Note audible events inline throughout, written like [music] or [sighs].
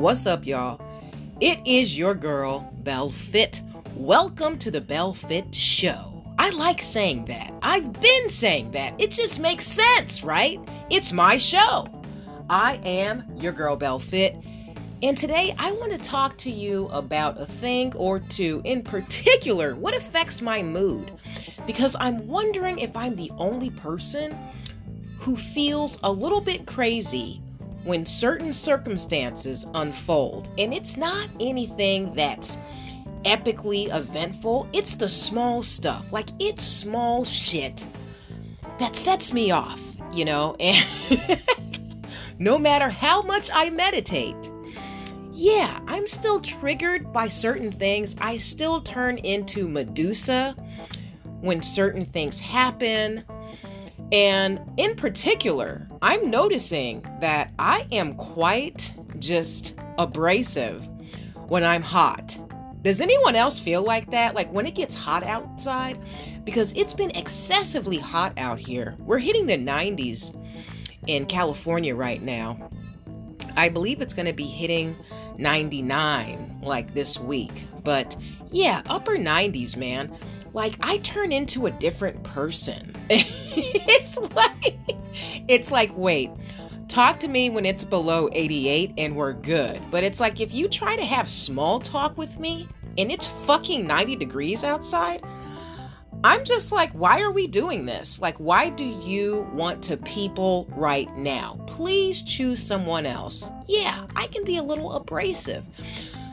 What's up, y'all? It is your girl, Bell Fit. Welcome to the Bell Fit Show. I like saying that. I've been saying that. It just makes sense, right? It's my show. I am your girl, Bell Fit. And today I want to talk to you about a thing or two, in particular, what affects my mood. Because I'm wondering if I'm the only person who feels a little bit crazy when certain circumstances unfold. And it's not anything that's epically eventful, it's the small stuff. Like, it's small shit that sets me off, you know? [laughs] And no matter how much I meditate, yeah, I'm still triggered by certain things. I still turn into Medusa when certain things happen. And in particular, I'm noticing that I am quite just abrasive when I'm hot. Does anyone else feel like that? Like when it gets hot outside? Because it's been excessively hot out here. We're hitting the 90s in California right now. I believe it's going to be hitting 99 like this week. But yeah, upper 90s, man like I turn into a different person. [laughs] it's like it's like wait, talk to me when it's below 88 and we're good. But it's like if you try to have small talk with me and it's fucking 90 degrees outside, I'm just like, why are we doing this? Like, why do you want to people right now? Please choose someone else. Yeah, I can be a little abrasive.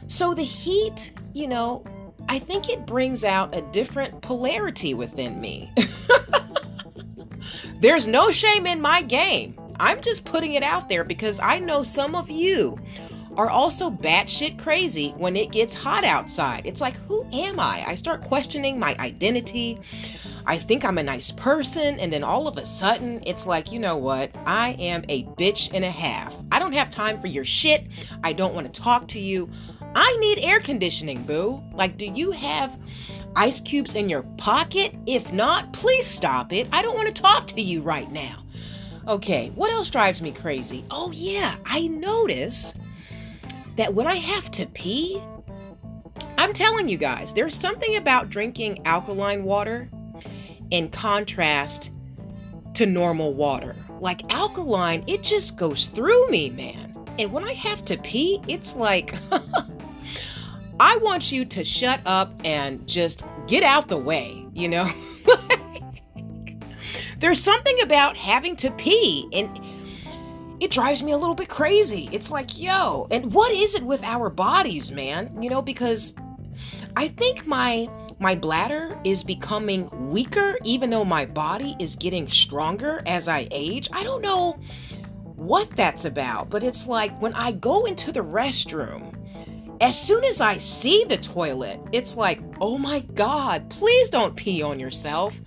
So the heat, you know, I think it brings out a different polarity within me. [laughs] There's no shame in my game. I'm just putting it out there because I know some of you are also batshit crazy when it gets hot outside. It's like, who am I? I start questioning my identity. I think I'm a nice person, and then all of a sudden, it's like, you know what? I am a bitch and a half. I don't have time for your shit. I don't want to talk to you. I need air conditioning, boo. Like, do you have ice cubes in your pocket? If not, please stop it. I don't want to talk to you right now. Okay, what else drives me crazy? Oh, yeah, I notice that when I have to pee, I'm telling you guys, there's something about drinking alkaline water in contrast to normal water. Like alkaline, it just goes through me, man. And when I have to pee, it's like [laughs] I want you to shut up and just get out the way, you know? [laughs] There's something about having to pee and it drives me a little bit crazy. It's like, yo, and what is it with our bodies, man? You know, because I think my my bladder is becoming weaker even though my body is getting stronger as I age. I don't know what that's about, but it's like when I go into the restroom as soon as I see the toilet, it's like, oh my God, please don't pee on yourself.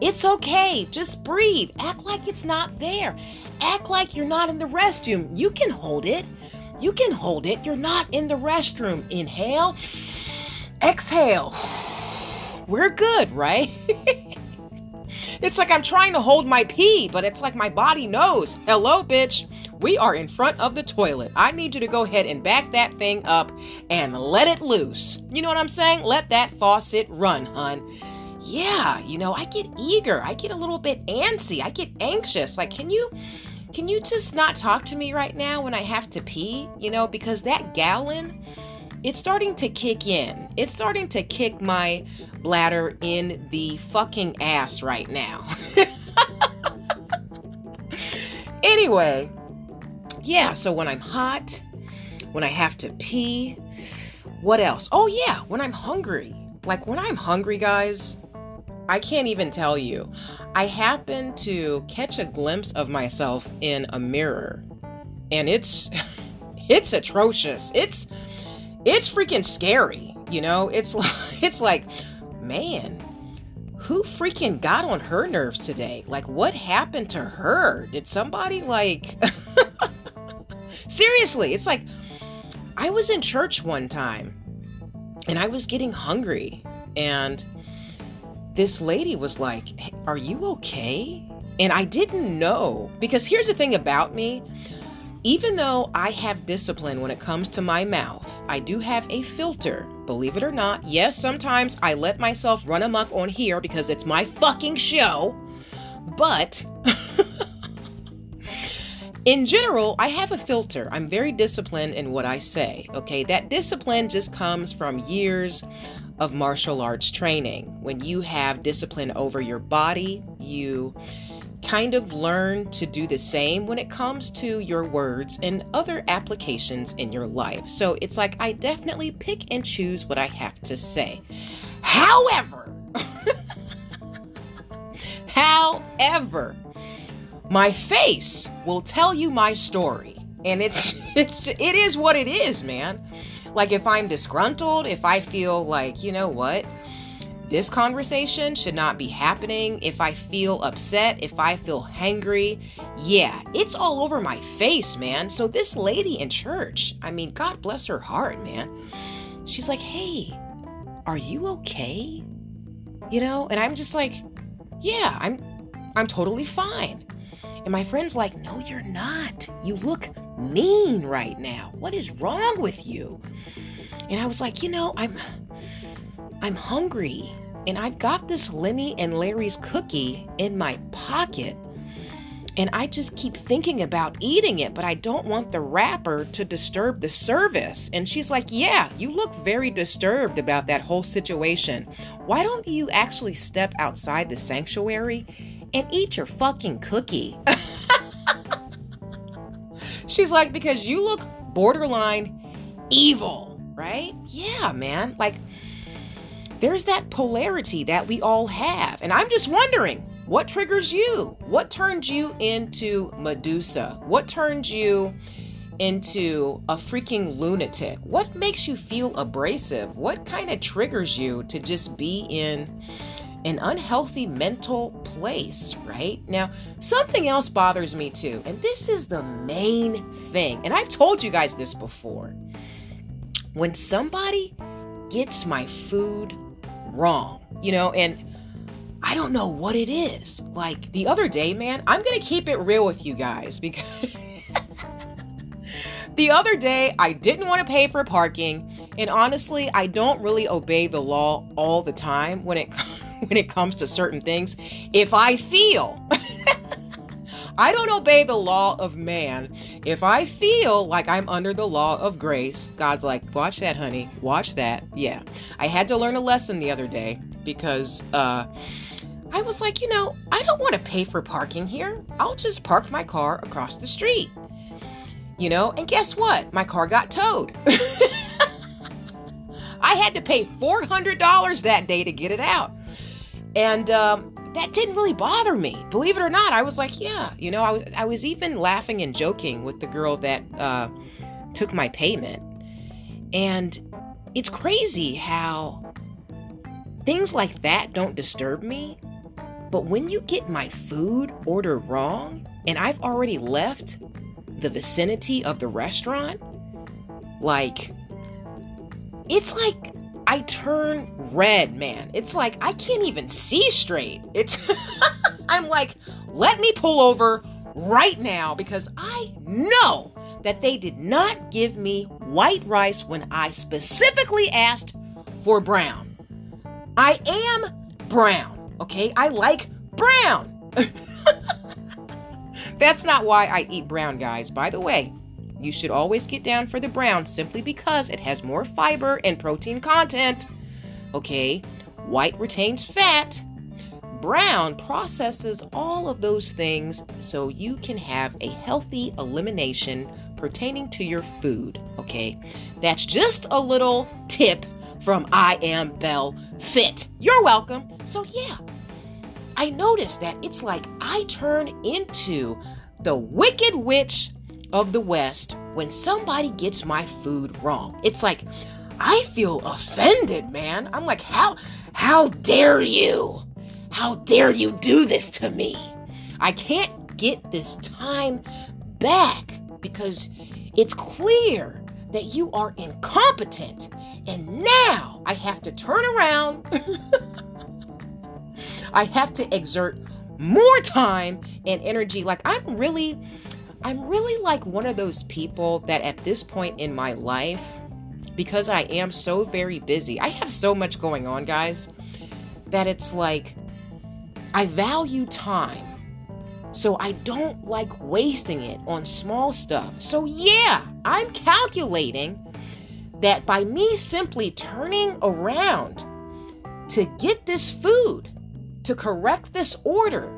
It's okay, just breathe. Act like it's not there. Act like you're not in the restroom. You can hold it. You can hold it. You're not in the restroom. Inhale, exhale. [sighs] We're good, right? [laughs] it's like I'm trying to hold my pee, but it's like my body knows. Hello, bitch. We are in front of the toilet. I need you to go ahead and back that thing up and let it loose. You know what I'm saying? Let that faucet run, hun. Yeah, you know, I get eager. I get a little bit antsy. I get anxious. Like, can you can you just not talk to me right now when I have to pee? You know, because that gallon it's starting to kick in. It's starting to kick my bladder in the fucking ass right now. [laughs] anyway, yeah, so when I'm hot, when I have to pee, what else? Oh, yeah, when I'm hungry. Like when I'm hungry, guys, I can't even tell you. I happen to catch a glimpse of myself in a mirror, and it's [laughs] it's atrocious. It's it's freaking scary, you know? It's like [laughs] it's like, man, who freaking got on her nerves today? Like what happened to her? Did somebody like [laughs] Seriously, it's like I was in church one time and I was getting hungry and this lady was like, "Are you okay?" And I didn't know because here's the thing about me. even though I have discipline when it comes to my mouth, I do have a filter. Believe it or not, yes, sometimes I let myself run amok on here because it's my fucking show. But [laughs] in general, I have a filter. I'm very disciplined in what I say. Okay, that discipline just comes from years of martial arts training. When you have discipline over your body, you kind of learn to do the same when it comes to your words and other applications in your life. So it's like I definitely pick and choose what I have to say. However, [laughs] however, my face will tell you my story. And it's [laughs] it's it is what it is, man. Like if I'm disgruntled, if I feel like, you know what? this conversation should not be happening. If I feel upset, if I feel hangry, yeah, it's all over my face, man. So, this lady in church, I mean, God bless her heart, man. She's like, hey, are you okay? You know, and I'm just like, yeah, I'm I'm totally fine. And my friend's like, no, you're not. You look mean right now. What is wrong with you? And I was like, you know, I'm I'm hungry and I've got this Lenny and Larry's cookie in my pocket. And I just keep thinking about eating it, but I don't want the wrapper to disturb the service. And she's like, Yeah, you look very disturbed about that whole situation. Why don't you actually step outside the sanctuary and eat your fucking cookie? [laughs] she's like, Because you look borderline evil, right? Yeah, man. Like, there's that polarity that we all have. And I'm just wondering what triggers you? What turns you into Medusa? What turns you into a freaking lunatic? What makes you feel abrasive? What kind of triggers you to just be in an unhealthy mental place, right? Now, something else bothers me too, and this is the main thing. And I've told you guys this before. When somebody gets my food wrong, you know, and I don't know what it is. Like the other day, man, I'm going to keep it real with you guys because [laughs] the other day I didn't want to pay for parking, and honestly, I don't really obey the law all the time when it [laughs] when it comes to certain things. If I feel [laughs] I don't obey the law of man. If I feel like I'm under the law of grace, God's like, watch that, honey. Watch that. Yeah. I had to learn a lesson the other day because uh, I was like, you know, I don't want to pay for parking here. I'll just park my car across the street. You know, and guess what? My car got towed. [laughs] I had to pay $400 that day to get it out. And um, that didn't really bother me. Believe it or not, I was like, yeah, you know, I was I was even laughing and joking with the girl that uh, took my payment, and it's crazy how things like that don't disturb me, but when you get my food ordered wrong and I've already left the vicinity of the restaurant, like it's like I turn red, man. It's like I can't even see straight. It's [laughs] I'm like, let me pull over right now because I know that they did not give me white rice when I specifically asked for brown. I am brown, okay? I like brown. [laughs] That's not why I eat brown, guys. By the way, you should always get down for the brown simply because it has more fiber and protein content. Okay, white retains fat. Brown processes all of those things so you can have a healthy elimination pertaining to your food. Okay, that's just a little tip from I Am Bell Fit. You're welcome. So, yeah, I noticed that it's like I turn into the Wicked Witch of the West when somebody gets my food wrong. It's like I feel offended, man. I'm like, how how dare you? How dare you do this to me? I can't get this time back because it's clear that you are incompetent. And now I have to turn around. [laughs] I have to exert more time and energy. Like I'm really I'm really like one of those people that at this point in my life, because I am so very busy, I have so much going on, guys, that it's like I value time. So I don't like wasting it on small stuff. So yeah, I'm calculating that by me simply turning around to get this food, to correct this order,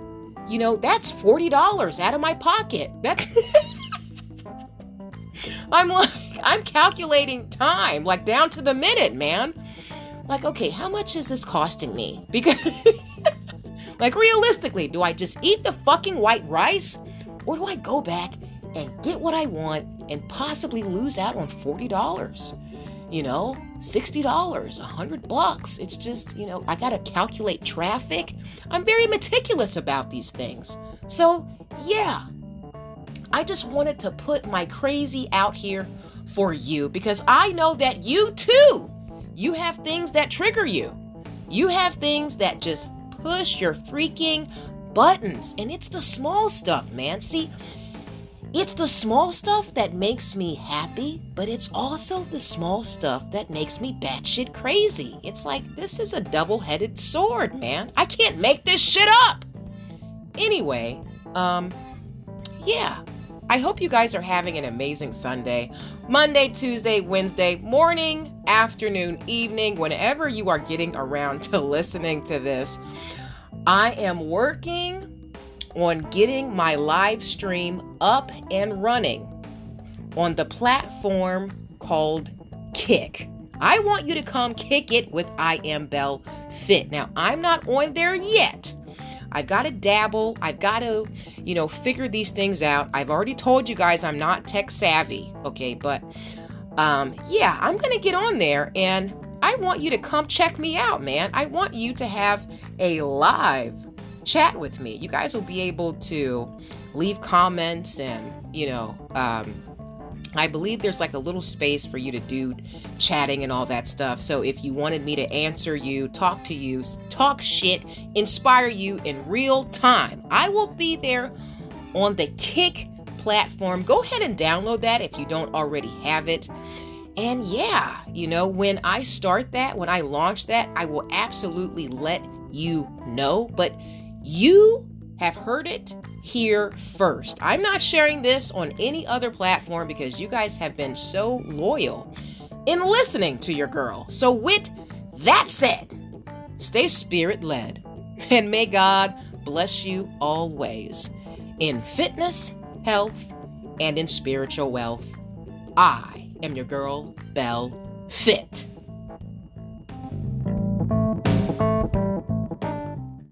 you know, that's $40 out of my pocket. That's [laughs] I'm like I'm calculating time like down to the minute, man. Like, okay, how much is this costing me? [laughs] Because like realistically, do I just eat the fucking white rice or do I go back and get what I want and possibly lose out on $40? You know, $60, 100 bucks. It's just, you know, I got to calculate traffic. I'm very meticulous about these things. So, yeah. I just wanted to put my crazy out here for you because I know that you too. You have things that trigger you. You have things that just push your freaking buttons. And it's the small stuff, man. See, it's the small stuff that makes me happy, but it's also the small stuff that makes me batshit crazy. It's like this is a double headed sword, man. I can't make this shit up. Anyway, um, yeah. I hope you guys are having an amazing Sunday. Monday, Tuesday, Wednesday, morning, afternoon, evening, whenever you are getting around to [laughs] listening to this. I am working on getting my live stream up and running on the platform called Kick. I want you to come kick it with I Am Bell Fit. Now, I'm not on there yet. I've got to dabble. I've got to, you know, figure these things out. I've already told you guys I'm not tech savvy, okay? But um yeah, I'm going to get on there and I want you to come check me out, man. I want you to have a live chat with me. You guys will be able to leave comments and, you know, um, I believe there's like a little space for you to do chatting and all that stuff. So if you wanted me to answer you, talk to you, talk shit, inspire you in real time, I will be there on the Kick platform. Go ahead and download that if you don't already have it. And yeah, you know, when I start that, when I launch that, I will absolutely let you know. But you have heard it here first. I'm not sharing this on any other platform because you guys have been so loyal in listening to your girl. So, with that said, stay spirit led [laughs] and may God bless you always in fitness, health, and in spiritual wealth. I am your girl, Bell Fit.